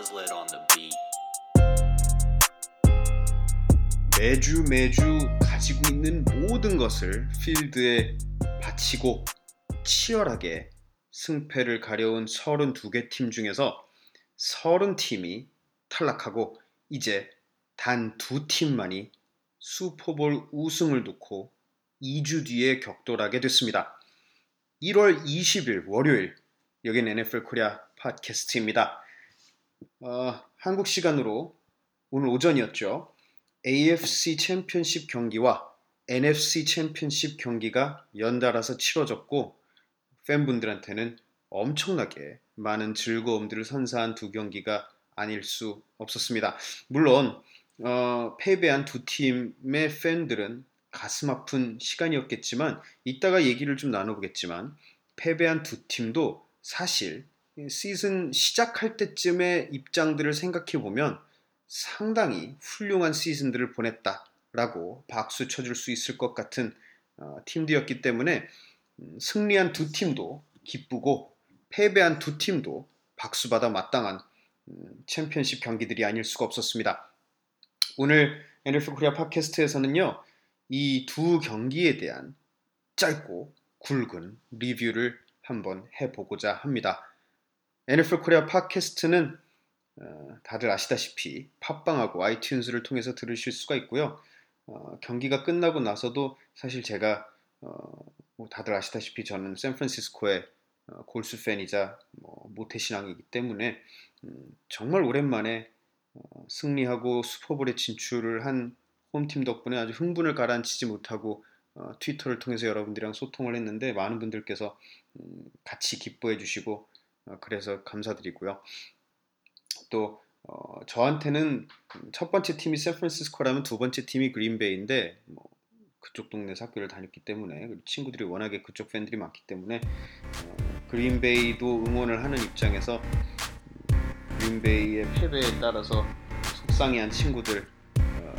Buzzlet on the beat. 매주 매주 가지고 있는 모든 것을 필드에 바치고 치열하게 승패를 가려운 32개 팀 중에서 30팀이 탈락하고 이제 단 두 팀만이 슈퍼볼 우승을 놓고 2주 뒤에 격돌하게 됐습니다. 1월 20일 월요일 여긴 NFL 코리아 팟캐스트입니다. 어, 한국 시간으로 오늘 오전이었죠. AFC 챔피언십 경기와 NFC 챔피언십 경기가 연달아서 치러졌고 팬분들한테는 엄청나게 많은 즐거움들을 선사한 두 경기가 아닐 수 없었습니다. 물론 어, 패배한 두 팀의 팬들은 가슴 아픈 시간이었겠지만 이따가 얘기를 좀 나눠보겠지만 패배한 두 팀도 사실 시즌 시작할 때쯤의 입장들을 생각해 보면 상당히 훌륭한 시즌들을 보냈다라고 박수 쳐줄 수 있을 것 같은 어, 팀들이었기 때문에 음, 승리한 두 팀도 기쁘고 패배한 두 팀도 박수받아 마땅한 음, 챔피언십 경기들이 아닐 수가 없었습니다. 오늘 NFL 코리아 팟캐스트에서는요, 이 두 경기에 대한 짧고 굵은 리뷰를 한번 해보고자 합니다. NFL 코리아 팟캐스트는 어, 다들 아시다시피 팟빵하고 아이튠즈를 통해서 들으실 수가 있고요. 어, 경기가 끝나고 나서도 사실 제가 어, 뭐 다들 아시다시피 저는 샌프란시스코의 어, 골수 팬이자 뭐 모태 신앙이기 때문에 음, 정말 오랜만에 어, 승리하고 슈퍼볼에 진출을 한 홈팀 덕분에 아주 흥분을 가라앉히지 못하고 어, 트위터를 통해서 여러분들이랑 소통을 했는데 많은 분들께서 음, 같이 기뻐해 주시고 어, 그래서 감사드리고요. 또 어, 저한테는 첫 번째 팀이 샌프란시스코라면 두 번째 팀이 그린베이인데 뭐 그쪽 동네에서 학교를 다녔기 때문에 친구들이 워낙에 그쪽 팬들이 많기 때문에 어, 그린베이도 응원을 하는 입장에서 음, 그린베이의 패배에 따라서 속상해한 친구들 어,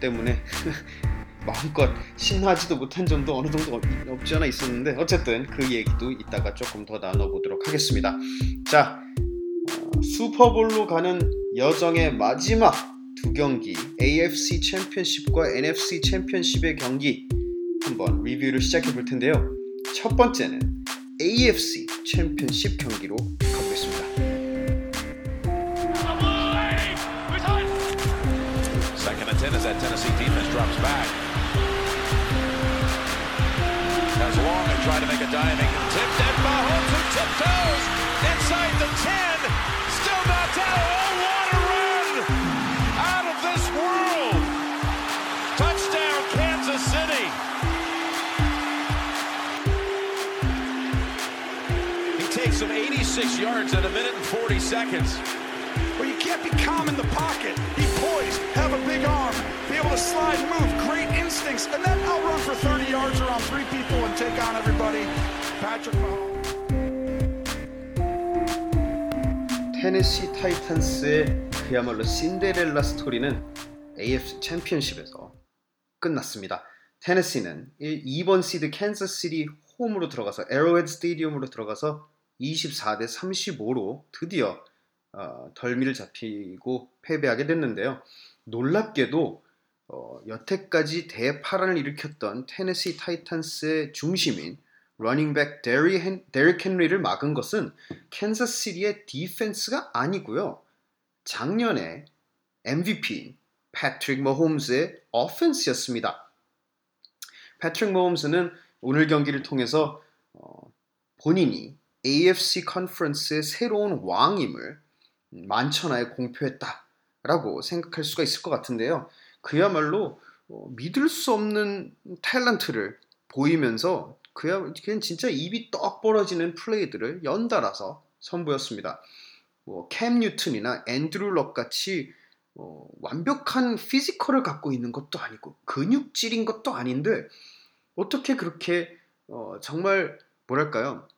때문에 마음껏 신나지도 못한 점도 어느 정도 없- 없지 않아 있었는데 어쨌든 그 얘기도 이따가 조금 더 나눠보도록 하겠습니다. 자, 어, 슈퍼볼로 가는 여정의 마지막 두 경기 AFC 챔피언십과 NFC 챔피언십의 경기 한번 리뷰를 시작해 볼 텐데요. 첫 번째는 AFC 챔피언십 경기로 try to make a diving tip, and Mahomes who tiptoes inside the 10, still knocked out. Oh, what a run! Out of this world! Touchdown, Kansas City! He takes some 86 yards in a minute and 40 seconds. Well, you can't be calm in the pocket. Be poised, have a big arm, be able to slide move, great instincts, and then I'll run for 30 yards around three people and take on everybody. Patrick Mahomes. 테네시 타이탄스의 그야말로 신데렐라 스토리는 AFC 챔피언십에서 끝났습니다. 테네시는 2번 시드 캔자스시티 홈으로 들어가서 Arrowhead Stadium으로 들어가서 24대 35로 드디어 어, 덜미를 잡히고 패배하게 됐는데요. 놀랍게도 어, 여태까지 대파란을 일으켰던 테네시 타이탄스의 중심인 러닝백 데릭 헨리를 막은 것은 캔자스시티의 디펜스가 아니고요. 작년에 MVP 패트릭 머홈스의 offense였습니다. 패트릭 머홈스는 오늘 경기를 통해서 어, 본인이 AFC 컨퍼런스의 새로운 왕임을 만천하에 공표했다라고 생각할 수가 있을 것 같은데요. 그야말로 어, 믿을 수 없는 talent를 보이면서 그야 그냥 진짜 입이 떡 벌어지는 플레이들을 연달아서 선보였습니다. 뭐 캠 뉴튼이나 앤드루 럭 같이 어, 완벽한 physical을 갖고 있는 것도 아니고 근육질인 것도 아닌데 어떻게 그렇게 어, 정말 뭐랄까요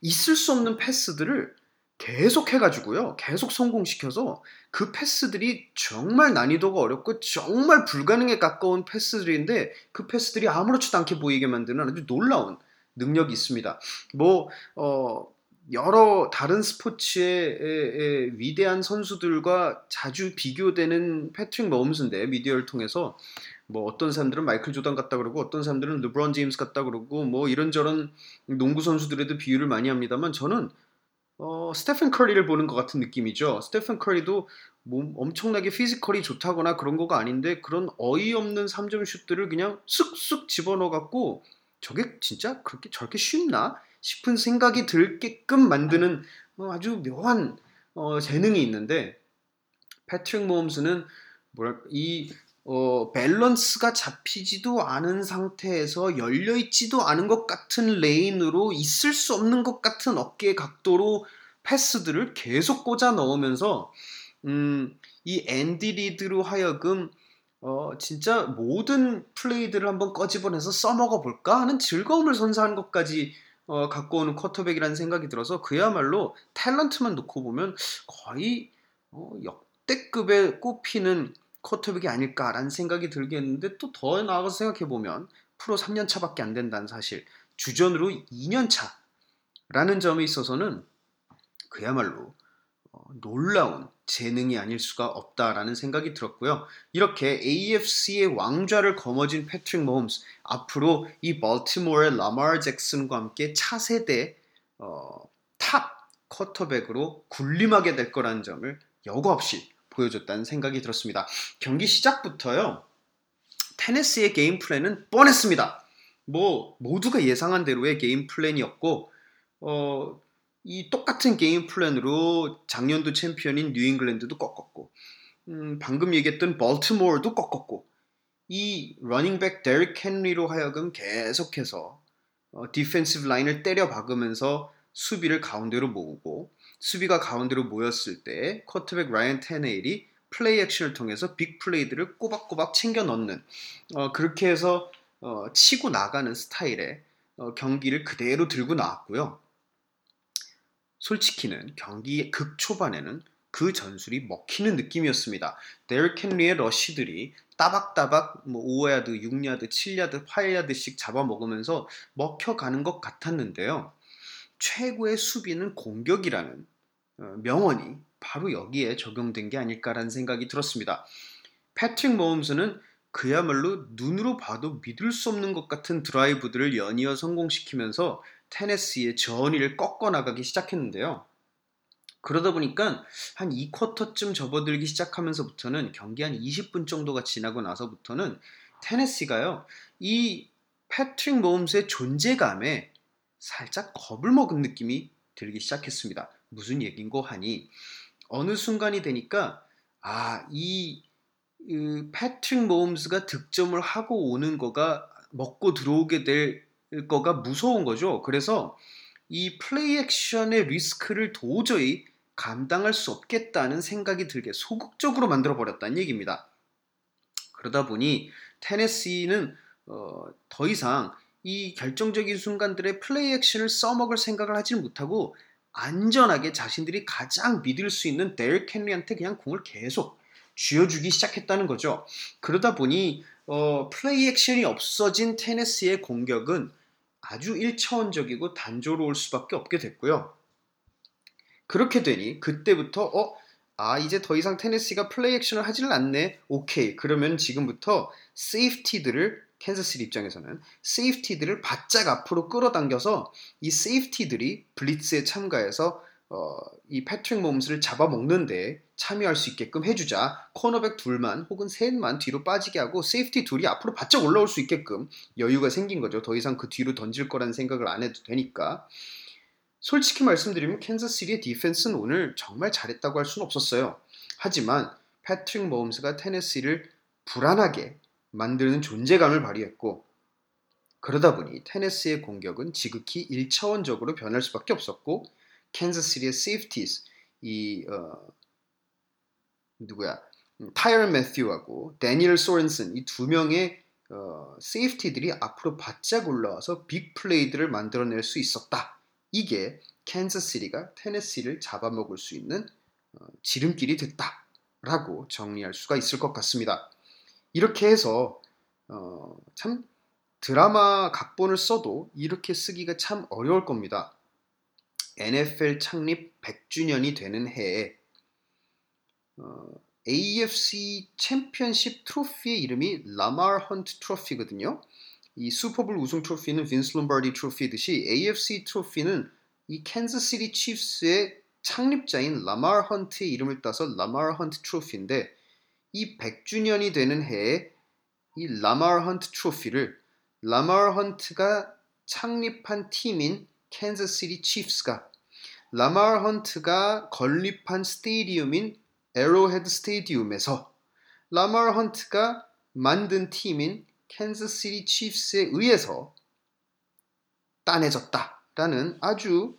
있을 수 없는 패스들을 계속 해가지고요 계속 성공시켜서 그 패스들이 정말 난이도가 어렵고 정말 불가능에 가까운 패스들인데 그 패스들이 아무렇지도 않게 보이게 만드는 아주 놀라운 능력이 있습니다. 뭐 어, 여러 다른 스포츠의 위대한 선수들과 자주 비교되는 패트릭 머홈스인데 미디어를 통해서 뭐 어떤 사람들은 마이클 조던 같다 그러고 어떤 사람들은 르브론 제임스 같다 그러고 뭐 이런저런 농구 선수들에도 비유를 많이 합니다만 저는 어, 스테픈 커리를 보는 것 같은 느낌이죠. 스테픈 커리도 뭐 엄청나게 피지컬이 좋다거나 그런 거가 아닌데 그런 어이없는 3점 슛들을 그냥 쓱쓱 집어넣어 갖고 저게 진짜 그렇게 저렇게 쉽나 싶은 생각이 들게끔 만드는 어, 아주 묘한 어, 재능이 있는데 패트릭 모홈스는 뭐랄까 이 어, 밸런스가 잡히지도 않은 상태에서 열려있지도 않은 것 같은 lane으로 있을 수 없는 것 같은 어깨 각도로 패스들을 계속 꽂아 넣으면서 음, 이 앤디 리드로 하여금 어, 진짜 모든 플레이들을 한번 꺼집어내서 써먹어 볼까 하는 즐거움을 선사한 것까지 어, 갖고 오는 쿼터백이라는 생각이 들어서 그야말로 탤런트만 놓고 보면 거의 어, 역대급에 꼽히는 쿼터백이 아닐까라는 생각이 들겠는데 또 더 나아가서 생각해 보면 프로 3년 차밖에 안 된다는 사실, 주전으로 2년 차라는 점에 있어서는 그야말로 어, 놀라운 재능이 아닐 수가 없다라는 생각이 들었고요. 이렇게 AFC의 왕좌를 거머쥔 패트릭 모홈스 앞으로 이 벌티모어의 라마르 잭슨과 함께 차세대 어, 탑 쿼터백으로 군림하게 될 거라는 점을 여과 없이 보여줬다는 생각이 들었습니다. 경기 시작부터요. 테네시의 game plan은 뻔했습니다. 뭐 모두가 예상한 대로의 game plan이었고 어, 이 똑같은 game plan으로 작년도 챔피언인 뉴잉글랜드도 꺾었고 음, 방금 얘기했던 벌티모어도 꺾었고 이 러닝백 데릭 헨리로 하여금 계속해서 어, defensive line을 때려 박으면서 수비를 가운데로 모으고 수비가 가운데로 모였을 때 쿼터백 라이언 테네일이 play action을 통해서 big play들을 꼬박꼬박 챙겨 넣는 어, 그렇게 해서 어, 치고 나가는 스타일의 어, 경기를 그대로 들고 나왔고요. 솔직히는 경기 극 초반에는 그 전술이 먹히는 느낌이었습니다. 데릭 켄리의 러쉬들이 따박따박 뭐 5야드, 6야드, 7야드, 8야드씩 잡아먹으면서 먹혀가는 것 같았는데요. 최고의 수비는 공격이라는 어, 명언이 바로 여기에 적용된 게 아닐까라는 생각이 들었습니다. 패트릭 모험스는 그야말로 눈으로 봐도 믿을 수 없는 것 같은 드라이브들을 연이어 성공시키면서 테네시의 전위를 꺾어 나가기 시작했는데요. 그러다 보니까 한 2쿼터쯤 접어들기 시작하면서부터는 경기 한 20분 정도가 지나고 나서부터는 테네시가요. 이 패트릭 모험스의 존재감에 살짝 겁을 먹은 느낌이 들기 시작했습니다. 무슨 얘긴고 하니 어느 순간이 되니까 아 이 그 패트릭 모홈스가 득점을 하고 오는 거가 먹고 들어오게 될 거가 무서운 거죠. 그래서 이 play action의 리스크를 도저히 감당할 수 없겠다는 생각이 들게 소극적으로 만들어 버렸다는 얘기입니다. 그러다 보니 테네시는 어, 더 이상 이 결정적인 순간들의 play action을 써먹을 생각을 하지 못하고 안전하게 자신들이 가장 믿을 수 있는 데릭 헨리한테 그냥 공을 계속 쥐어주기 시작했다는 거죠. 그러다 보니 어, play action이 없어진 테네시의 공격은 아주 1차원적이고 단조로울 수밖에 없게 됐고요. 그렇게 되니 그때부터 어, 아 이제 더 이상 테네시가 play action을 하질 않네. 오케이. 그러면 지금부터 safety들을 캔자스시티 입장에서는 safety들을 바짝 앞으로 끌어당겨서 이 safety들이 blitz에 참가해서 어, 이 패트릭 모홈스를 잡아먹는데 참여할 수 있게끔 해주자 cornerback 둘만 혹은 셋만 뒤로 빠지게 하고 safety 둘이 앞으로 바짝 올라올 수 있게끔 여유가 생긴 거죠. 더 이상 그 뒤로 던질 거라는 생각을 안 해도 되니까. 솔직히 말씀드리면 캔자스시티의 디펜스는 오늘 정말 잘했다고 할 수는 없었어요. 하지만 패트릭 모홈스가 테네시를 불안하게 만드는 존재감을 발휘했고 그러다 보니 테네시의 공격은 지극히 1차원적으로 변할 수밖에 없었고 캔자스시티의 safeties 이 어, 누구야 타이런 매튜하고 데니얼 소렌슨 이 두 명의 어, safety들이 앞으로 바짝 올라와서 big play들을 만들어낼 수 있었다. 이게 캔자스시티가 테네시를 잡아먹을 수 있는 어, 지름길이 됐다라고 정리할 수가 있을 것 같습니다. 이렇게 해서 어, 참 드라마 각본을 써도 이렇게 쓰기가 참 어려울 겁니다. NFL 창립 100주년이 되는 해에 어, AFC 챔피언십 트로피의 이름이 라마르 헌트 트로피거든요. 이 슈퍼볼 우승 트로피는 빈스 롬바디 트로피듯이 AFC 트로피는 이 캔자시티 치프스의 창립자인 라마르 헌트의 이름을 따서 라마르 헌트 트로피인데 이 100주년이 되는 해에 이 라마르 헌트 트로피를 라마르 헌트가 창립한 팀인 캔자시티 치프스가 라마르 헌트가 건립한 스테디움인 에로헤드 스테디움에서 라마르 헌트가 만든 팀인 캔자시티 치프스에 의해서 따내졌다라는 아주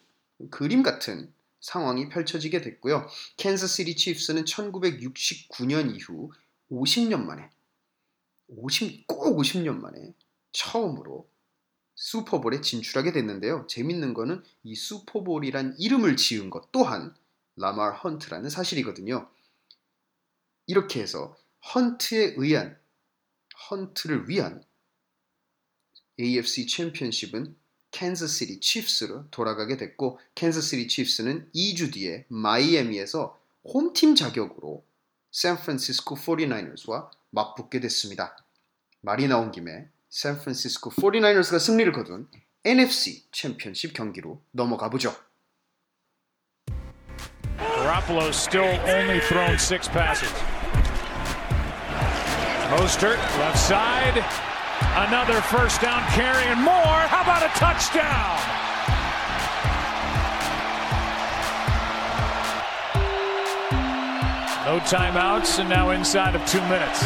그림 같은 상황이 펼쳐지게 됐고요. 캔자시티 치프스는 1969년 이후 50년 만에 50, 꼭 50년 만에 처음으로 슈퍼볼에 진출하게 됐는데요. 재밌는 거는 이 슈퍼볼이란 이름을 지은 것 또한 라마르 헌트라는 사실이거든요. 이렇게 해서 헌트에 의한 헌트를 위한 AFC 챔피언십은 캔자시티 치프스로 돌아가게 됐고 캔자시티 치프스는 2주 뒤에 마이애미에서 홈팀 자격으로 샌프란시스코 49ers와 맞붙게 됐습니다. 말이 나온 김에 샌프란시스코 49ers가 승리를 거둔 NFC 챔피언십 경기로 넘어가 보죠. Garoppolo still only thrown six passes. Mostert, left side. Another first down carry and more. How about a touchdown? No timeouts and now inside of two minutes.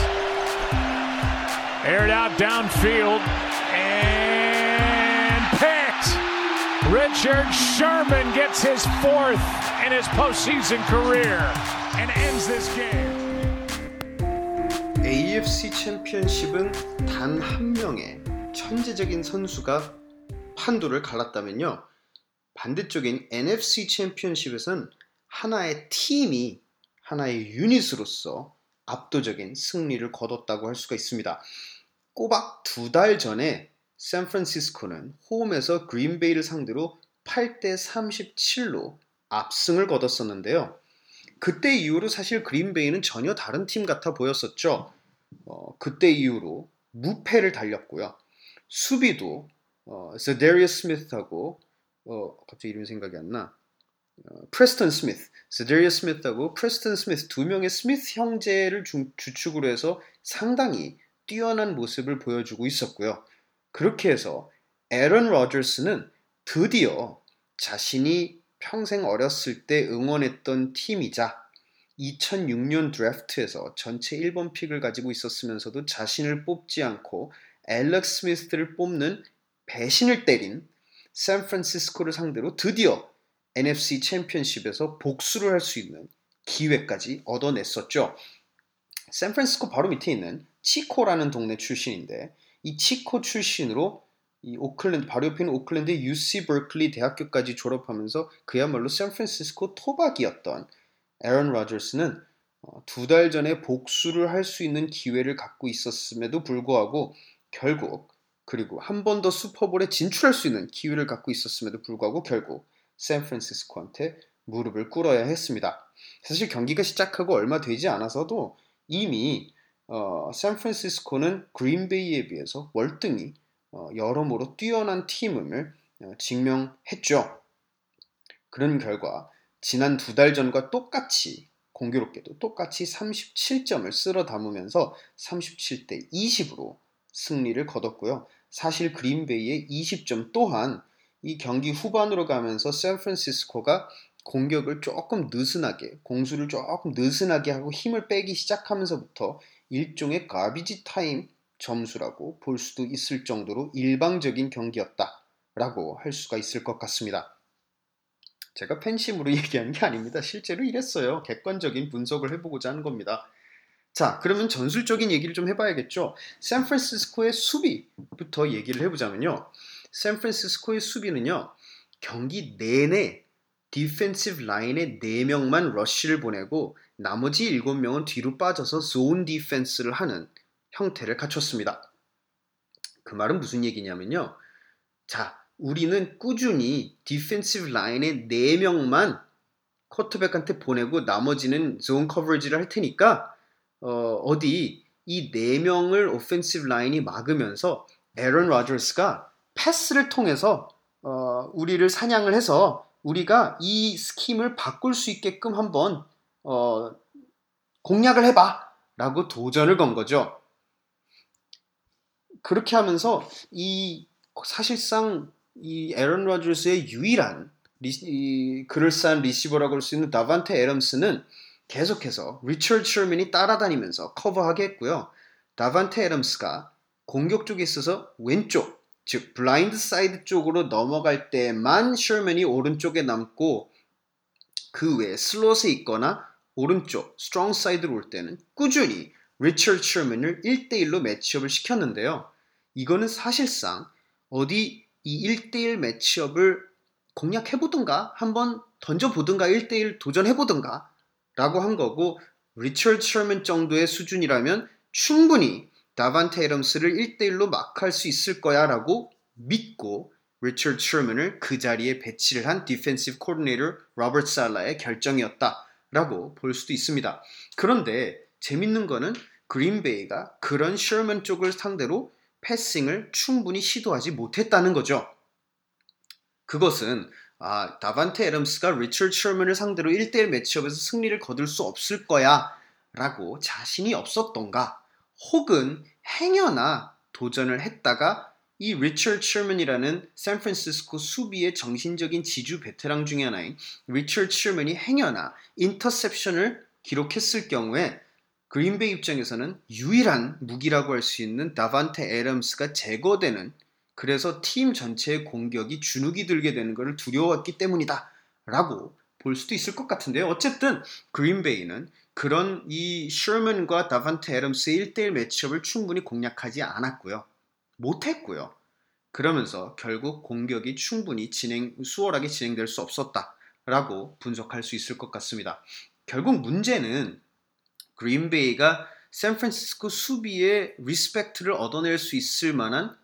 Aired out downfield and picked. Richard Sherman gets his fourth in his postseason career and ends this game. AFC 챔피언십은 단 한 명의 천재적인 선수가 판도를 갈랐다면요. 반대쪽인 NFC 챔피언십에선 하나의 팀이 하나의 유닛으로서 압도적인 승리를 거뒀다고 할 수가 있습니다. 꼬박 두 달 전에 샌프란시스코는 홈에서 그린베이를 상대로 8대 37로 압승을 거뒀었는데요. 그때 이후로 사실 그린베이는 전혀 다른 팀 같아 보였었죠. 어, 그때 이후로 무패를 달렸고요. 수비도 어, 세데리어스 스미스하고 어, 갑자기 이름 생각이 안 나. 어, 프레스턴 스미스, 세데리어스 스미스하고 프레스턴 스미스 두 명의 스미스 형제를 주, 주축으로 해서 상당히 뛰어난 모습을 보여주고 있었고요. 그렇게 해서 에런 로저스는 드디어 자신이 평생 어렸을 때 응원했던 팀이자 2006년 드래프트에서 전체 1번 픽을 가지고 있었으면서도 자신을 뽑지 않고 앨렉스 스미스를 뽑는 배신을 때린 샌프란시스코를 상대로 드디어 NFC 챔피언십에서 복수를 할 수 있는 기회까지 얻어냈었죠. 샌프란시스코 바로 밑에 있는 치코라는 동네 출신인데 이 치코 출신으로 이 오클랜드 바로 옆에 있는 오클랜드 UC 버클리 대학교까지 졸업하면서 그야말로 샌프란시스코 토박이었던 에런 로저스는 어, 두달 전에 복수를 할 수 있는 기회를 갖고 있었음에도 불구하고 결국 그리고 한 번 더 슈퍼볼에 진출할 수 있는 기회를 갖고 있었음에도 불구하고 결국 샌프란시스코한테 무릎을 꿇어야 했습니다. 사실 경기가 시작하고 얼마 되지 않아서도 이미 어, 샌프란시스코는 그린베이에 비해서 월등히 어, 여러모로 뛰어난 팀임을 어, 증명했죠. 그런 결과 지난 두 달 전과 똑같이 공교롭게도 똑같이 37점을 쓸어 담으면서 37대 20으로 승리를 거뒀고요. 사실 그린베이의 20점 또한 이 경기 후반으로 가면서 샌프란시스코가 공격을 조금 느슨하게 공수를 조금 느슨하게 하고 힘을 빼기 시작하면서부터 일종의 가비지 타임 점수라고 볼 수도 있을 정도로 일방적인 경기였다라고 할 수가 있을 것 같습니다. 제가 팬심으로 얘기한 게 아닙니다. 실제로 이랬어요. 객관적인 분석을 해보고자 하는 겁니다. 자, 그러면 전술적인 얘기를 좀 해봐야겠죠. 샌프란시스코의 수비부터 얘기를 해보자면요. 샌프란시스코의 수비는요. 경기 내내 defensive line에 4명만 러쉬를 보내고 나머지 7명은 뒤로 빠져서 zone defense를 하는 형태를 갖췄습니다. 그 말은 무슨 얘기냐면요. 자, 우리는 꾸준히 defensive line의 4명만 쿼터백한테 보내고 나머지는 zone coverage를 할 테니까 어, 어디 이 4명을 오펜시브 라인이 막으면서 에런 로저스가 패스를 통해서 어, 우리를 사냥을 해서 우리가 이 scheme을 바꿀 수 있게끔 한번 어, 공략을 해봐 라고 도전을 건 거죠. 그렇게 하면서 이 사실상 이 에런 로저스의 유일한 리, 이, 그럴싸한 리시버라고 할 수 있는 다반테 애덤스는 계속해서 리처드 셔먼이 따라다니면서 커버하게 했고요. 다반테 애덤스가 공격 쪽에 있어서 왼쪽, 즉 blind side 쪽으로 넘어갈 때만 셔먼이 오른쪽에 남고 그 외에 슬롯에 있거나 오른쪽 strong side로 올 때는 꾸준히 리처드 셔먼을 1대1로 matchup을 시켰는데요. 이거는 사실상 어디 이 1대1 matchup을 공략해보든가 한번 던져보든가 1대1 도전해보든가 라고 한 거고 리처드 셔먼 정도의 수준이라면 충분히 다반테 애덤스를 1대1로 마크할 수 있을 거야 라고 믿고 리처드 셔먼을 그 자리에 배치를 한 defensive coordinator 로버트 살라의 결정이었다 라고 볼 수도 있습니다. 그런데 재밌는 거는 그린베이가 그런 셔먼 쪽을 상대로 passing을 충분히 시도하지 못했다는 거죠. 그것은 아, 다반테 애덤스가 리처드 셔먼을 상대로 1대1 matchup에서 승리를 거둘 수 없을 거야 라고 자신이 없었던가 혹은 행여나 도전을 했다가 이 리처드 셔먼이라는 샌프란시스코 수비의 정신적인 지주 베테랑 중의 하나인 리처드 셔먼이 행여나 interception을 기록했을 경우에 그린베이 입장에서는 유일한 무기라고 할 수 있는 다반테 애덤스가 제거되는 그래서 팀 전체의 공격이 주눅이 들게 되는 것을 두려웠기 때문이다. 라고 볼 수도 있을 것 같은데요. 어쨌든 그린베이는 그런 이 셔먼과 다반테 애덤스의 1대1 matchup을 충분히 공략하지 않았고요. 못했고요. 그러면서 결국 공격이 충분히 진행, 수월하게 진행될 수 없었다 라고 분석할 수 있을 것 같습니다. 결국 문제는 그린베이가 샌프란시스코 수비의 respect를 얻어낼 수 있을 만한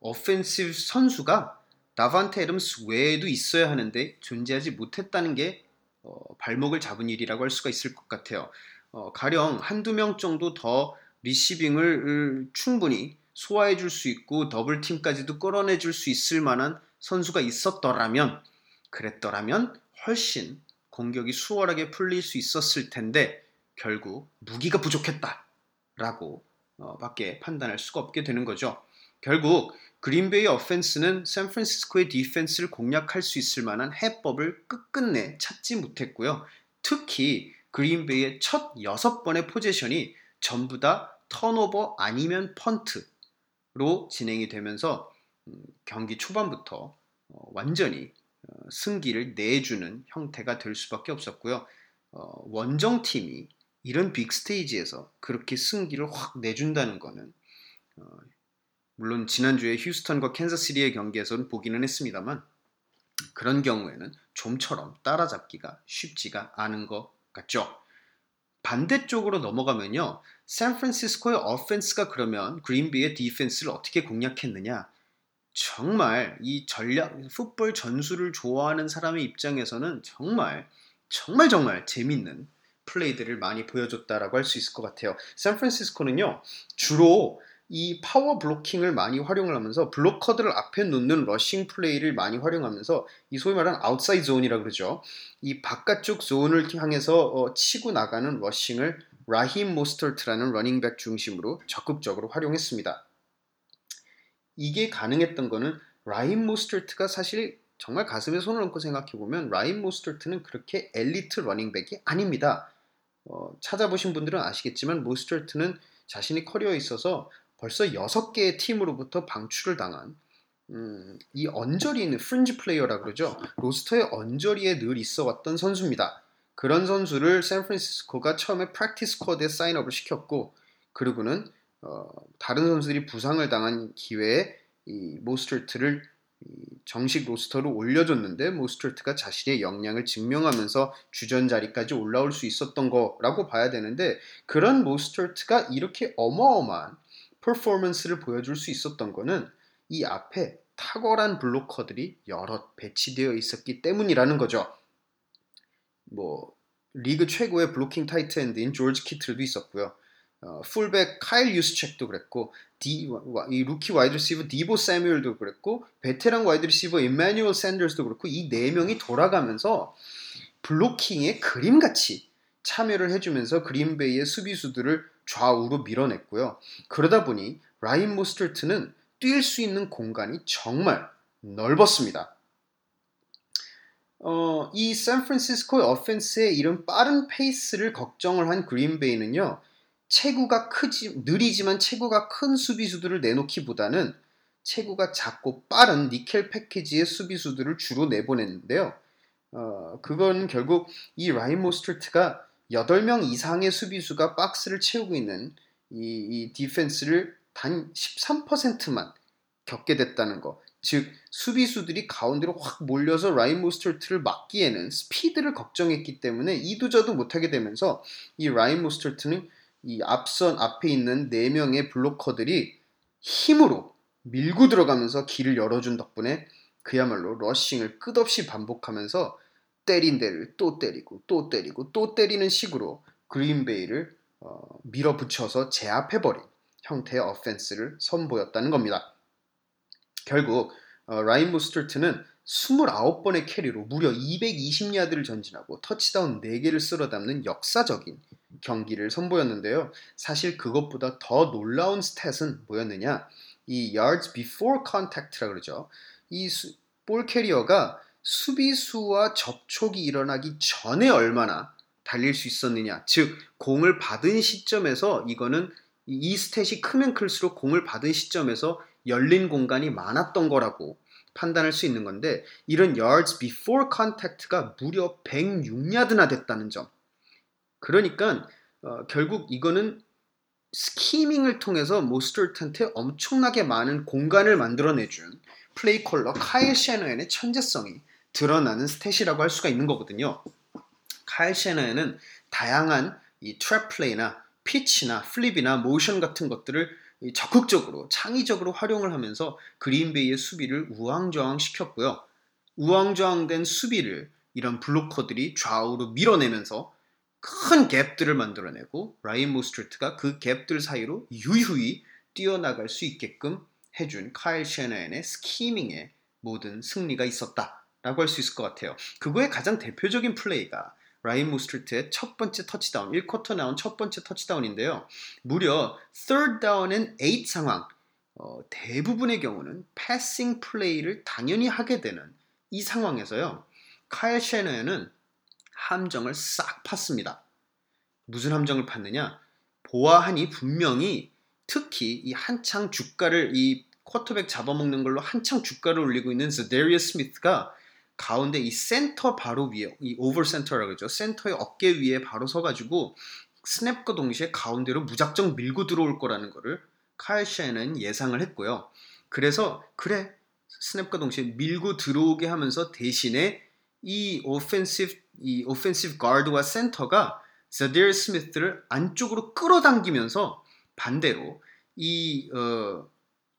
offensive 선수가 다반테 애덤스 외에도 있어야 하는데 존재하지 못했다는 게 어, 발목을 잡은 일이라고 할 수가 있을 것 같아요. 어, 가령 한두 명 정도 더 receiving을 충분히 소화해 줄 수 있고 double team까지도 끌어내 줄 수 있을 만한 선수가 있었더라면 그랬더라면 훨씬 공격이 수월하게 풀릴 수 있었을 텐데 결국 무기가 부족했다라고 어, 밖에 판단할 수가 없게 되는 거죠. 결국 그린베이 어펜스는 샌프란시스코의 디펜스를 공략할 수 있을 만한 해법을 끝끝내 찾지 못했고요. 특히 그린베이의 첫 6번의 포지션이 전부 다 턴오버 아니면 펀트로 진행이 되면서 음, 경기 초반부터 어, 완전히 어, 승기를 내주는 형태가 될 수밖에 없었고요. 어, 원정팀이 이런 빅 스테이지에서 그렇게 승기를 확 내준다는 것은 물론 지난주에 휴스턴과 캔자스시리의 경기에서는 보기는 했습니다만 그런 경우에는 좀처럼 따라잡기가 쉽지가 않은 것 같죠. 반대쪽으로 넘어가면요. 샌프란시스코의 어펜스가 그러면 그린비의 디펜스를 어떻게 공략했느냐? 정말 이 전략, 풋볼 전술을 좋아하는 사람의 입장에서는 정말 정말 정말 재밌는 플레이들을 많이 보여줬다라고 할 수 있을 것 같아요. 샌프란시스코는요. 주로 이 power blocking을 많이 활용을 하면서 blocker들을 앞에 놓는 rushing play를 많이 활용하면서 이 소위 말하는 outside zone이라 그러죠. 이 바깥쪽 zone을 향해서 어, 치고 나가는 rushing을 라힘 모스터트라는 running back 중심으로 적극적으로 활용했습니다. 이게 가능했던 거는 라힘 모스터트가 사실 정말 가슴에 손을 얹고 생각해 보면 라힘 모스터트는 그렇게 엘리트 running back이 아닙니다. 어, 찾아보신 분들은 아시겠지만 모스터트는 자신이 커리어에 있어서 벌써 6개의 팀으로부터 방출을 당한 음, 이 언저리 있는 fringe player라 그러죠. roster의 언저리에 늘 있어 왔던 선수입니다. 그런 선수를 샌프란시스코가 처음에 practice squad에 sign up을 시켰고 그리고는 어, 다른 선수들이 부상을 당한 기회에 이 모스터트를 정식 roster로 올려줬는데 모스터트가 자신의 역량을 증명하면서 주전 자리까지 올라올 수 있었던 거라고 봐야 되는데 그런 모스터트가 이렇게 어마어마한 퍼포먼스를 보여줄 수 있었던 거는 이 앞에 탁월한 blocker들이 여럿 배치되어 있었기 때문이라는 거죠. 뭐 리그 최고의 블로킹 tight end인 조지 키틀도 있었고요. 어, 풀백 카일 유스첵도 그랬고 디, 이 루키 wide receiver 디보 세뮤얼도 그랬고 베테랑 wide receiver 이마뉴얼 샌더스도 그렇고 이 네 명이 돌아가면서 블로킹에 그림같이 참여를 해주면서 그린베이의 수비수들을 좌우로 밀어냈고요. 그러다 보니 라인 모스터트는 뛸 수 있는 공간이 정말 넓었습니다. 어, 이 샌프란시스코의 어펜스의 이런 빠른 페이스를 걱정을 한 그린베이는요. 체구가 크지 느리지만 체구가 큰 수비수들을 내놓기보다는 체구가 작고 빠른 니켈 패키지의 수비수들을 주로 내보냈는데요. 어, 그건 결국 이 라힘 모스터트가 8명 이상의 수비수가 박스를 채우고 있는 이, 이 디펜스를 단 13%만 겪게 됐다는 거. 즉 수비수들이 가운데로 확 몰려서 라힘 모스터트를 막기에는 스피드를 걱정했기 때문에 이도저도 못하게 되면서 이 라힘 모스터트는 이 앞선 앞에 있는 4명의 blocker들이 힘으로 밀고 들어가면서 길을 열어준 덕분에 그야말로 rushing을 끝없이 반복하면서 때린 데를 또 때리고 또 때리고 또 때리는 식으로 그린베이를 어, 밀어붙여서 제압해버린 형태의 offense를 선보였다는 겁니다. 결국 어, 라힘 모스터트는 29번의 carry로 무려 220야드를 전진하고 터치다운 4개를 쓸어 담는 역사적인 경기를 선보였는데요. 사실 그것보다 더 놀라운 stat은 뭐였느냐? 이 yards before contact라 그러죠. 이 볼 캐리어가 수비수와 접촉이 일어나기 전에 얼마나 달릴 수 있었느냐. 즉, 공을 받은 시점에서 이거는 이 스탯이 크면 클수록 공을 받은 시점에서 열린 공간이 많았던 거라고 판단할 수 있는 건데 이런 yards before contact가 무려 106야드나 됐다는 점. 그러니까 어, 결국 이거는 scheming을 통해서 모스터트한테 엄청나게 많은 공간을 만들어내준 play caller 카일 섀너핸의 천재성이 드러나는 stat이라고 할 수가 있는 거거든요. 카일 섀너핸은 다양한 이 trap play나 pitch나 flip이나 모션 같은 것들을 적극적으로 창의적으로 활용을 하면서 그린베이의 수비를 우왕좌왕 시켰고요. 우왕좌왕된 수비를 이런 blocker들이 좌우로 밀어내면서 큰 갭들을 만들어내고 라힘 모스터트가 그 갭들 사이로 유유히 뛰어나갈 수 있게끔 해준 카일 섀너핸의 scheming의 모든 승리가 있었다라고 할 수 있을 것 같아요. 그거의 가장 대표적인 플레이가 라힘 모스터트의 첫 번째 터치다운, 1쿼터 나온 첫 번째 터치다운인데요. 무려 third down and eight 상황, 어, 대부분의 경우는 passing play를 당연히 하게 되는 이 상황에서요. 카일 섀너핸은 함정을 싹 팠습니다. 무슨 함정을 팠느냐? 보아하니 분명히 특히 이 한창 주가를 이 쿼터백 잡아먹는 걸로 한창 주가를 올리고 있는 제데리어스 스미스가 가운데 이 센터 바로 위에 이 over center라고 그러죠. 센터의 어깨 위에 바로 서가지고 스냅과 동시에 가운데로 무작정 밀고 들어올 거라는 거를 카일 섀너핸은 예상을 했고요. 그래서 그래 스냅과 동시에 밀고 들어오게 하면서 대신에 이 오펜시브 이 오펜시브 가드와 센터가 제데리어스 스미스를 안쪽으로 끌어당기면서 반대로 이 어,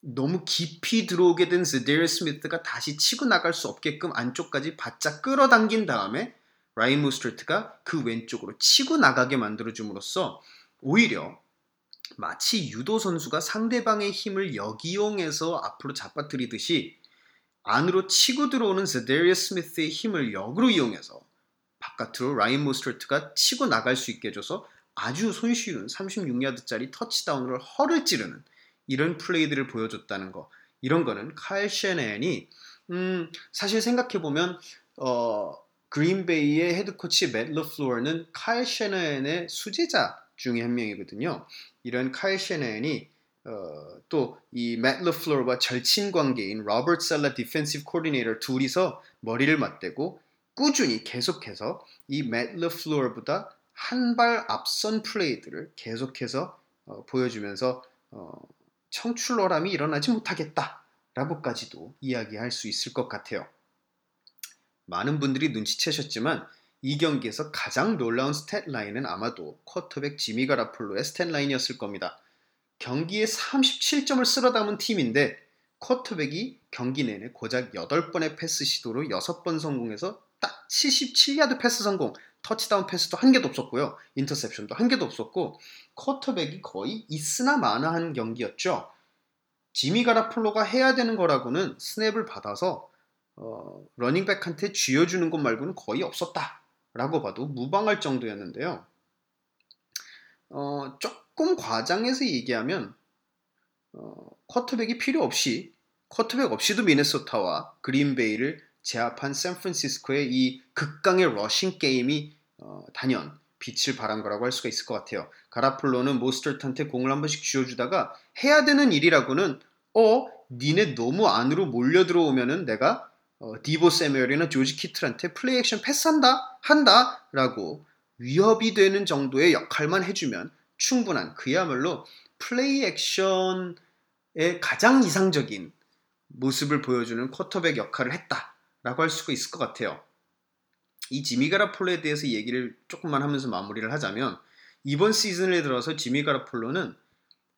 너무 깊이 들어오게 된 제데리어스 스미스가 다시 치고 나갈 수 없게끔 안쪽까지 바짝 끌어당긴 다음에 라힘 모스터트가 그 왼쪽으로 치고 나가게 만들어줌으로써 오히려 마치 유도 선수가 상대방의 힘을 역이용해서 앞으로 잡아뜨리듯이 안으로 치고 들어오는 제데리어 스미스의 힘을 역으로 이용해서 바깥으로 라인 무스트리트가 치고 나갈 수 있게 해줘서 아주 손쉬운 36야드짜리 터치다운으로 허를 찌르는 이런 플레이들을 보여줬다는 거 이런 거는 카일 셰넨이 음, 사실 생각해 보면 어, 그린베이의 head coach 맷 라플로어는 카일 섀너핸의 수제자 중에 한 명이거든요. 이런 카일 섀너핸이 어, 또 이 맷 라플로어와 절친 관계인 로버트 살라 defensive coordinator 둘이서 머리를 맞대고 꾸준히 계속해서 이 맷 라플로어보다 한 발 앞선 플레이들을 계속해서 어, 보여주면서 어, 청출어람이 일어나지 못하겠다라고까지도 이야기할 수 있을 것 같아요. 많은 분들이 눈치채셨지만 이 경기에서 가장 놀라운 stat line은 아마도 쿼터백 지미 가로폴로의 stat line이었을 겁니다. 경기에 37점을 쓸어 담은 팀인데 쿼터백이 경기 내내 고작 8번의 패스 시도로 6번 성공해서 딱 77야드 패스 성공, 터치다운 패스도 한 개도 없었고요. interception도 한 개도 없었고 쿼터백이 거의 있으나 마나한 경기였죠. 지미 가로폴로가 해야 되는 거라고는 스냅을 받아서 어, 러닝백한테 쥐어주는 것 말고는 거의 없었다라고 봐도 무방할 정도였는데요. 어, 조금 과장해서 얘기하면 어, 쿼터백이 필요 없이 쿼터백 없이도 미네소타와 그린베이를 제압한 샌프란시스코의 이 극강의 rushing game이 어, 단연 빛을 발한 거라고 할 수가 있을 것 같아요. 가로폴로는 모스터트한테 공을 한 번씩 쥐어주다가 해야 되는 일이라고는 어 니네 너무 안으로 몰려 들어오면은 내가 어, 디보 세뮤얼이나 조지 키틀한테 플레이 액션 패스한다 한다 라고 위협이 되는 정도의 역할만 해주면 충분한 그야말로 플레이 액션의 가장 이상적인 모습을 보여주는 쿼터백 역할을 했다 라고 할 수가 있을 것 같아요. 이 지미 가라폴로에 대해서 얘기를 조금만 하면서 마무리를 하자면 이번 시즌에 들어서 지미 가라폴로는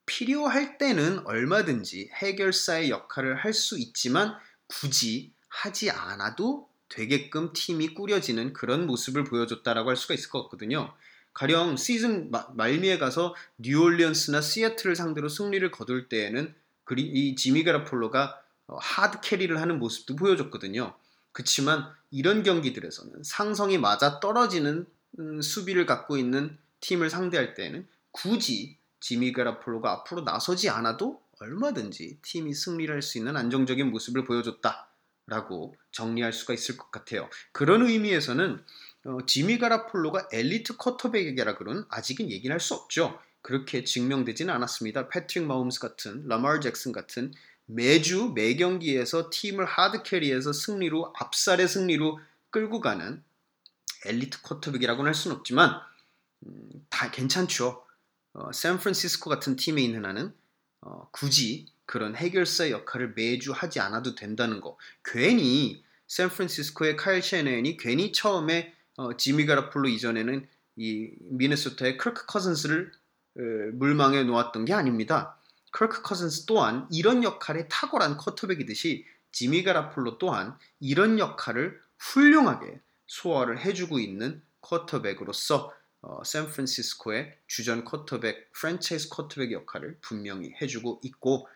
필요할 때는 얼마든지 해결사의 역할을 할 수 있지만 굳이 하지 않아도 되게끔 팀이 꾸려지는 그런 모습을 보여줬다라고 할 수가 있을 것 같거든요. 가령 시즌 말미에 가서 뉴올리언스나 시애틀을 상대로 승리를 거둘 때에는 이 지미 가라폴로가 어, 하드 캐리를 하는 모습도 보여줬거든요. 그렇지만 이런 경기들에서는 상성이 맞아 떨어지는 음, 수비를 갖고 있는 팀을 상대할 때는 굳이 지미 가로폴로가 앞으로 나서지 않아도 얼마든지 팀이 승리를 할 수 있는 안정적인 모습을 보여줬다라고 정리할 수가 있을 것 같아요. 그런 의미에서는 어, 지미 가로폴로가 엘리트 쿼터백이라고는 아직은 얘기를 할 수 없죠. 그렇게 증명되지는 않았습니다. 패트릭 마홈스 같은 라마르 잭슨 같은 매주 매 경기에서 팀을 hard carry해서 승리로 앞살의 승리로 끌고 가는 엘리트 쿼터백이라고는 할 수는 없지만 음, 다 괜찮죠. 어, 샌프란시스코 같은 팀에 있는 한은 어, 굳이 그런 해결사 역할을 매주 하지 않아도 된다는 거. 괜히 샌프란시스코의 카일 섀너핸이 괜히 처음에 어, 지미 가로폴로 이전에는 이 미네소타의 커크 커즌스를 어, 물망에 놓았던 게 아닙니다. 커크 커즌스 또한 이런 역할에 탁월한 쿼터백이듯이 지미 가로폴로 또한 이런 역할을 훌륭하게 소화를 해주고 있는 쿼터백으로서 어, 샌프란시스코의 주전 쿼터백, 프랜차이즈 쿼터백 역할을 분명히 해주고 있고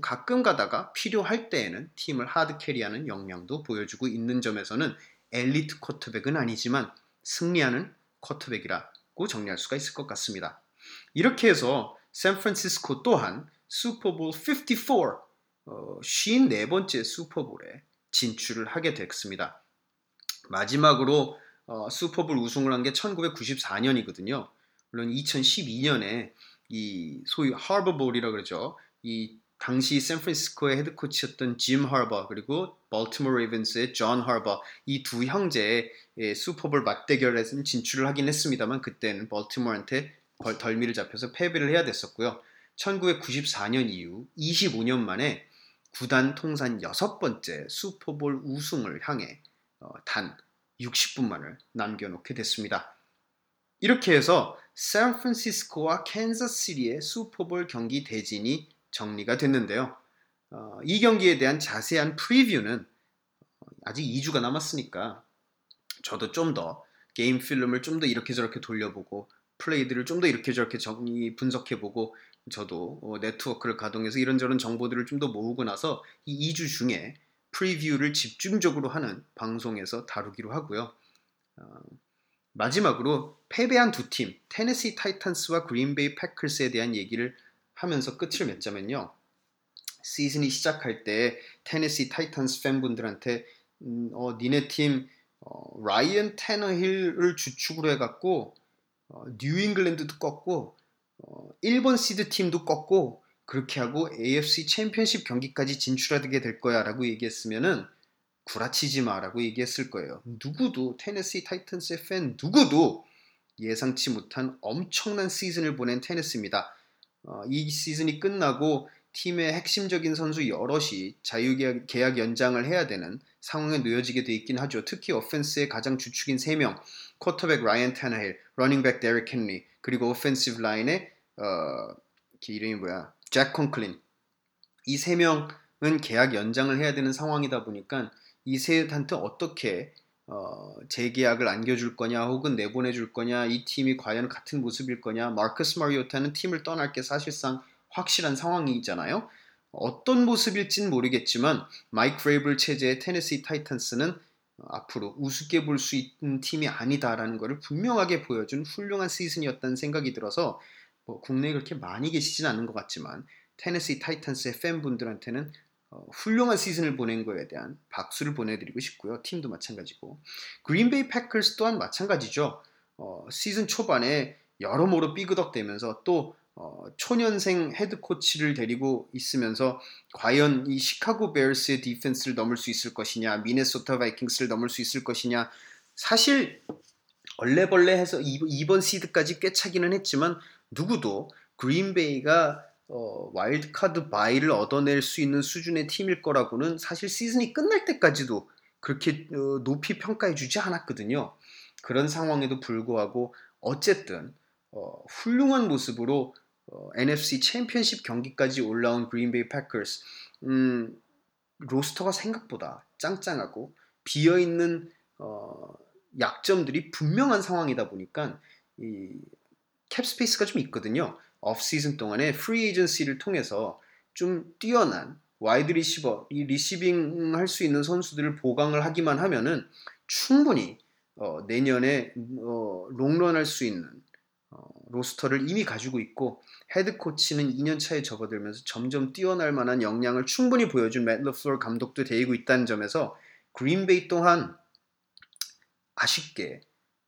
가끔 가다가 필요할 때에는 팀을 hard carry하는 역량도 보여주고 있는 점에서는 엘리트 쿼터백은 아니지만 승리하는 쿼터백이라고 정리할 수가 있을 것 같습니다. 이렇게 해서 샌프란시스코 또한 슈퍼볼 54, 어, 54번째 슈퍼볼에 진출을 하게 됐습니다. 마지막으로 어, 슈퍼볼 우승을 한 게 1994년이거든요. 물론 2012년에 이 소위 하버볼이라 그러죠. 이 당시 샌프란시스코의 head coach였던 짐 하버 그리고 레이븐스의 존 하버 이 두 형제의 슈퍼볼 맞대결에서 진출을 하긴 했습니다만 그때는 볼티모어한테 덜미를 잡혀서 패배를 해야 됐었고요. 1994년 이후 25년 만에 구단 통산 여섯 번째 슈퍼볼 우승을 향해 어, 단 60분만을 남겨놓게 됐습니다. 이렇게 해서 샌프란시스코와 캔자스시리의 슈퍼볼 경기 대진이 정리가 됐는데요. 어, 이 경기에 대한 자세한 프리뷰는 아직 2주가 남았으니까 저도 좀 더 게임 필름을 좀 더 이렇게 저렇게 돌려보고 플레이들을 좀 더 이렇게 저렇게 정리 분석해보고 저도 어, 네트워크를 가동해서 이런저런 정보들을 좀 더 모으고 나서 이 2주 중에 프리뷰를 집중적으로 하는 방송에서 다루기로 하고요. 어, 마지막으로 패배한 두 팀, 테네시 타이탄스와 그린베이 패커스에 대한 얘기를 하면서 끝을 맺자면요. 시즌이 시작할 때 테네시 타이탄스 팬분들한테 음, 어, 니네 팀 어, 라이언 테너힐을 주축으로 해갖고 어, 뉴잉글랜드도 꺾고 어, 1번 시드 팀도 꺾고 그렇게 하고 AFC 챔피언십 경기까지 진출하게 될 거야 라고 얘기했으면은 구라치지 마라고 얘기했을 거예요. 누구도 테네시 타이탄스의 팬 누구도 예상치 못한 엄청난 시즌을 보낸 테네시입니다. 어, 이 시즌이 끝나고 팀의 핵심적인 선수 여럿이 자유계약 계약 연장을 해야 되는 상황에 놓여지게 돼 있긴 하죠. 특히 오펜스의 가장 주축인 3명, 쿼터백 라이언 타나힐, running back 데릭 헨리, 그리고 오펜시브 라인의 어, 이름이 뭐야? 잭 콘클린. 이 세 명은 계약 연장을 해야 되는 상황이다 보니까 이 셋한테 어떻게 어, 재계약을 안겨줄 거냐 혹은 내보내줄 거냐 이 팀이 과연 같은 모습일 거냐 마커스 마리오타는 팀을 떠날 게 사실상 확실한 상황이잖아요. 어떤 모습일진 모르겠지만 마이크 브레이블 체제의 테네시 타이탄스는 앞으로 우습게 볼 수 있는 팀이 아니다라는 것을 분명하게 보여준 훌륭한 시즌이었다는 생각이 들어서 뭐 국내에 그렇게 많이 계시진 않은 것 같지만 테네시 타이탄스의 팬분들한테는 어, 훌륭한 시즌을 보낸 거에 대한 박수를 보내드리고 싶고요. 팀도 마찬가지고 그린베이 패커스 또한 마찬가지죠. 어, 시즌 초반에 여러모로 삐그덕대면서 또 어, 초년생 head coach를 데리고 있으면서 과연 이 시카고 베어스의 디펜스를 넘을 수 있을 것이냐, 미네소타 바이킹스를 넘을 수 있을 것이냐. 사실 얼레벌레 해서 2번 시드까지 꿰차기는 했지만 누구도 그린베이가 어, 와일드카드 bye를 얻어낼 수 있는 수준의 팀일 거라고는 사실 시즌이 끝날 때까지도 그렇게 어, 높이 평가해 주지 않았거든요. 그런 상황에도 불구하고 어쨌든 어, 훌륭한 모습으로 어, NFC 챔피언십 경기까지 올라온 그린베이 패커스 음, roster가 생각보다 짱짱하고 비어 있는 어, 약점들이 분명한 상황이다 보니까 이 cap space가 좀 있거든요. off season 동안에 free agency를 통해서 좀 뛰어난 wide receiver, 이 receiving 할 수 있는 선수들을 보강을 하기만 하면은 충분히 어, 내년에 어, 롱런 할 수 있는 어, roster를 이미 가지고 있고 head coach는 2년 차에 접어들면서 점점 뛰어날 만한 역량을 충분히 보여준 맷 라플러 감독도 데리고 있다는 점에서 그린베이 또한 아쉽게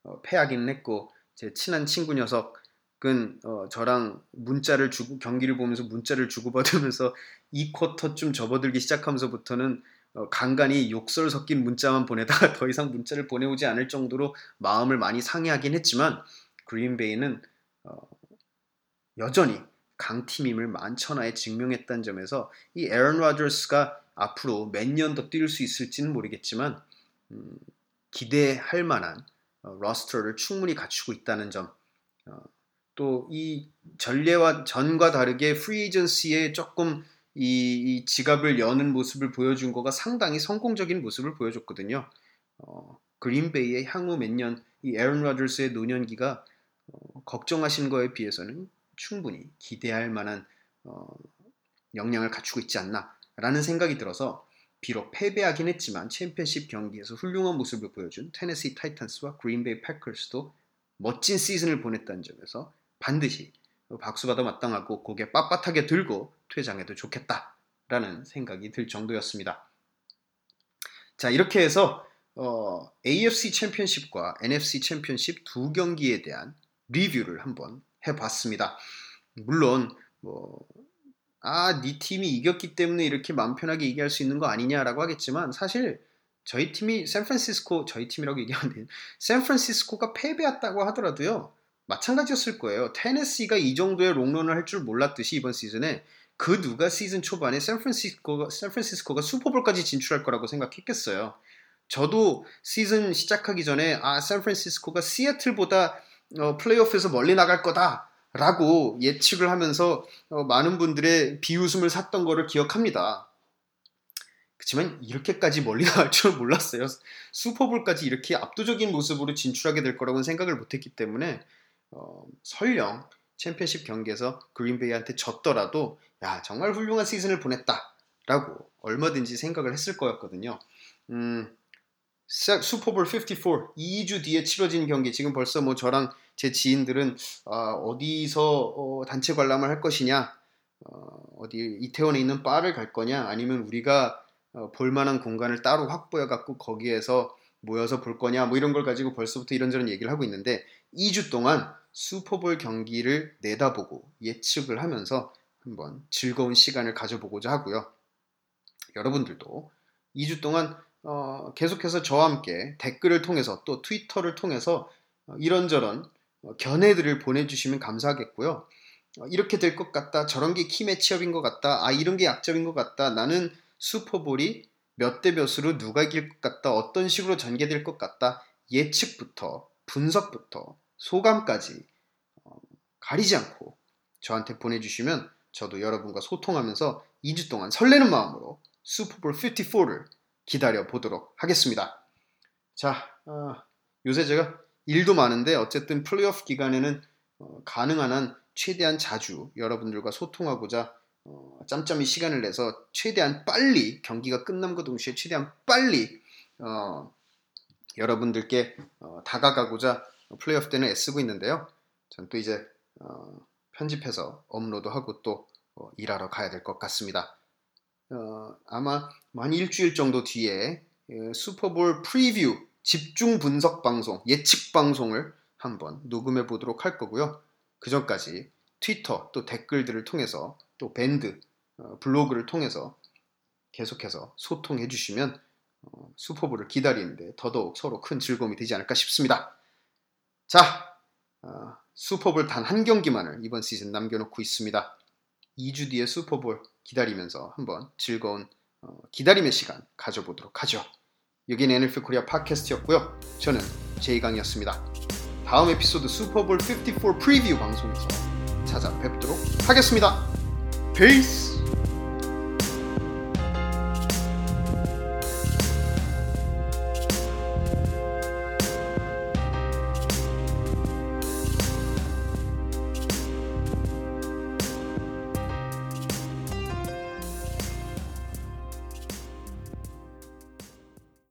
어, 패하기는 했고 제 친한 친구 녀석은 어, 저랑 문자를 주고 경기를 보면서 문자를 주고받으면서 2쿼터쯤 접어들기 시작하면서부터는 어, 간간히 욕설 섞인 문자만 보내다가 더 이상 문자를 보내오지 않을 정도로 마음을 많이 상해하긴 했지만 그린베이는 어, 여전히 강팀임을 만천하에 증명했다는 점에서 이 에런 라저스가 앞으로 몇 년 더 뛸 수 있을지는 모르겠지만 음, 기대할 만한 어, roster를 충분히 갖추고 있다는 점. 어, 또 이 전례와 전과 다르게 free agency에 조금 이, 이, 지갑을 여는 모습을 보여준 거가 상당히 성공적인 모습을 보여줬거든요. 어, 그린베이의 향후 몇 년 이 에런 로저스의 노년기가 어, 걱정하신 거에 비해서는 충분히 기대할 만한 어, 역량을 갖추고 있지 않나라는 생각이 들어서 비록 패배하긴 했지만 챔피언십 경기에서 훌륭한 모습을 보여준 테네시 타이탄스와 그린베이 패커스도 멋진 시즌을 보냈다는 점에서 반드시 박수받아 마땅하고 고개 빳빳하게 들고 퇴장해도 좋겠다라는 생각이 들 정도였습니다. 자 이렇게 해서 어, AFC 챔피언십과 NFC 챔피언십 두 경기에 대한 리뷰를 한번 해봤습니다. 물론 뭐 아, 네 팀이 이겼기 때문에 이렇게 마음 편하게 얘기할 수 있는 거 아니냐라고 하겠지만 사실 저희 팀이 샌프란시스코 저희 팀이라고 얘기하는데 샌프란시스코가 패배했다고 하더라도요. 마찬가지였을 거예요. 테네시가 이 정도의 롱런을 할 줄 몰랐듯이 이번 시즌에 그 누가 시즌 초반에 샌프란시스코가 샌프란시스코가 슈퍼볼까지 진출할 거라고 생각했겠어요. 저도 시즌 시작하기 전에 아 샌프란시스코가 시애틀보다 어, 플레이오프에서 멀리 나갈 거다라고 예측을 하면서 어, 많은 분들의 비웃음을 샀던 거를 기억합니다. 그렇지만 이렇게까지 멀리 나갈 줄 몰랐어요. 슈퍼볼까지 이렇게 압도적인 모습으로 진출하게 될 거라고는 생각을 못했기 때문에 어, 설령 챔피언십 경기에서 그린베이한테 졌더라도 야 정말 훌륭한 시즌을 보냈다라고 얼마든지 생각을 했을 거였거든요. 음, 슈퍼볼 54 2주 뒤에 치러진 경기 지금 벌써 뭐 저랑 제 지인들은 어, 디서 어, 단체 관람을 할 것이냐 어, 디 이태원에 있는 바를 갈 거냐 아니면 우리가 어, 볼만한 공간을 따로 확보해 갖고 거기에서 모여서 볼 거냐 뭐 이런 걸 가지고 벌써부터 이런저런 얘기를 하고 있는데 2주 동안 슈퍼볼 경기를 내다보고 예측을 하면서 한번 즐거운 시간을 가져보고자 하고요. 여러분들도 2주 동안 어, 계속해서 저와 함께 댓글을 통해서 또 트위터를 통해서 어, 이런저런 어, 견해들을 보내주시면 감사하겠고요. 어, 이렇게 될 것 같다. 저런 게키 매치업인 것 같다. 아 이런 게 약점인 것 같다. 나는 슈퍼볼이 몇 대 몇으로 누가 이길 것 같다. 어떤 식으로 전개될 것 같다. 예측부터 분석부터 소감까지 어, 가리지 않고 저한테 보내주시면 저도 여러분과 소통하면서 2주 동안 설레는 마음으로 슈퍼볼 54를 기다려 보도록 하겠습니다. 자, 어, 요새 제가 일도 많은데 어쨌든 플레이오프 기간에는 어, 가능한 한 최대한 자주 여러분들과 소통하고자 어, 짬짬이 시간을 내서 최대한 빨리 경기가 끝남과 동시에 최대한 빨리 어, 여러분들께 어, 다가가고자 플레이오프 때는 애쓰고 있는데요. 전 또 이제 어, 편집해서 업로드하고 또 어, 일하러 가야 될 것 같습니다. 어, 아마 만 일주일 정도 뒤에 예, 슈퍼볼 프리뷰 집중 분석 방송, 예측 방송을 한번 녹음해 보도록 할 거고요. 그 전까지 트위터 또 댓글들을 통해서 또 밴드 어, 블로그를 통해서 계속해서 소통해 주시면 어, 슈퍼볼을 기다리는데 더더욱 서로 큰 즐거움이 되지 않을까 싶습니다. 자, 어, 슈퍼볼 단 한 경기만을 이번 시즌 남겨놓고 있습니다. 2주 뒤에 슈퍼볼 기다리면서 한번 즐거운 어, 기다림의 시간 가져보도록 하죠. 여기는 NFL 코리아 팟캐스트였고요. 저는 제이강이었습니다. 다음 에피소드 슈퍼볼 54 프리뷰 방송에서 찾아뵙도록 하겠습니다. 페이스!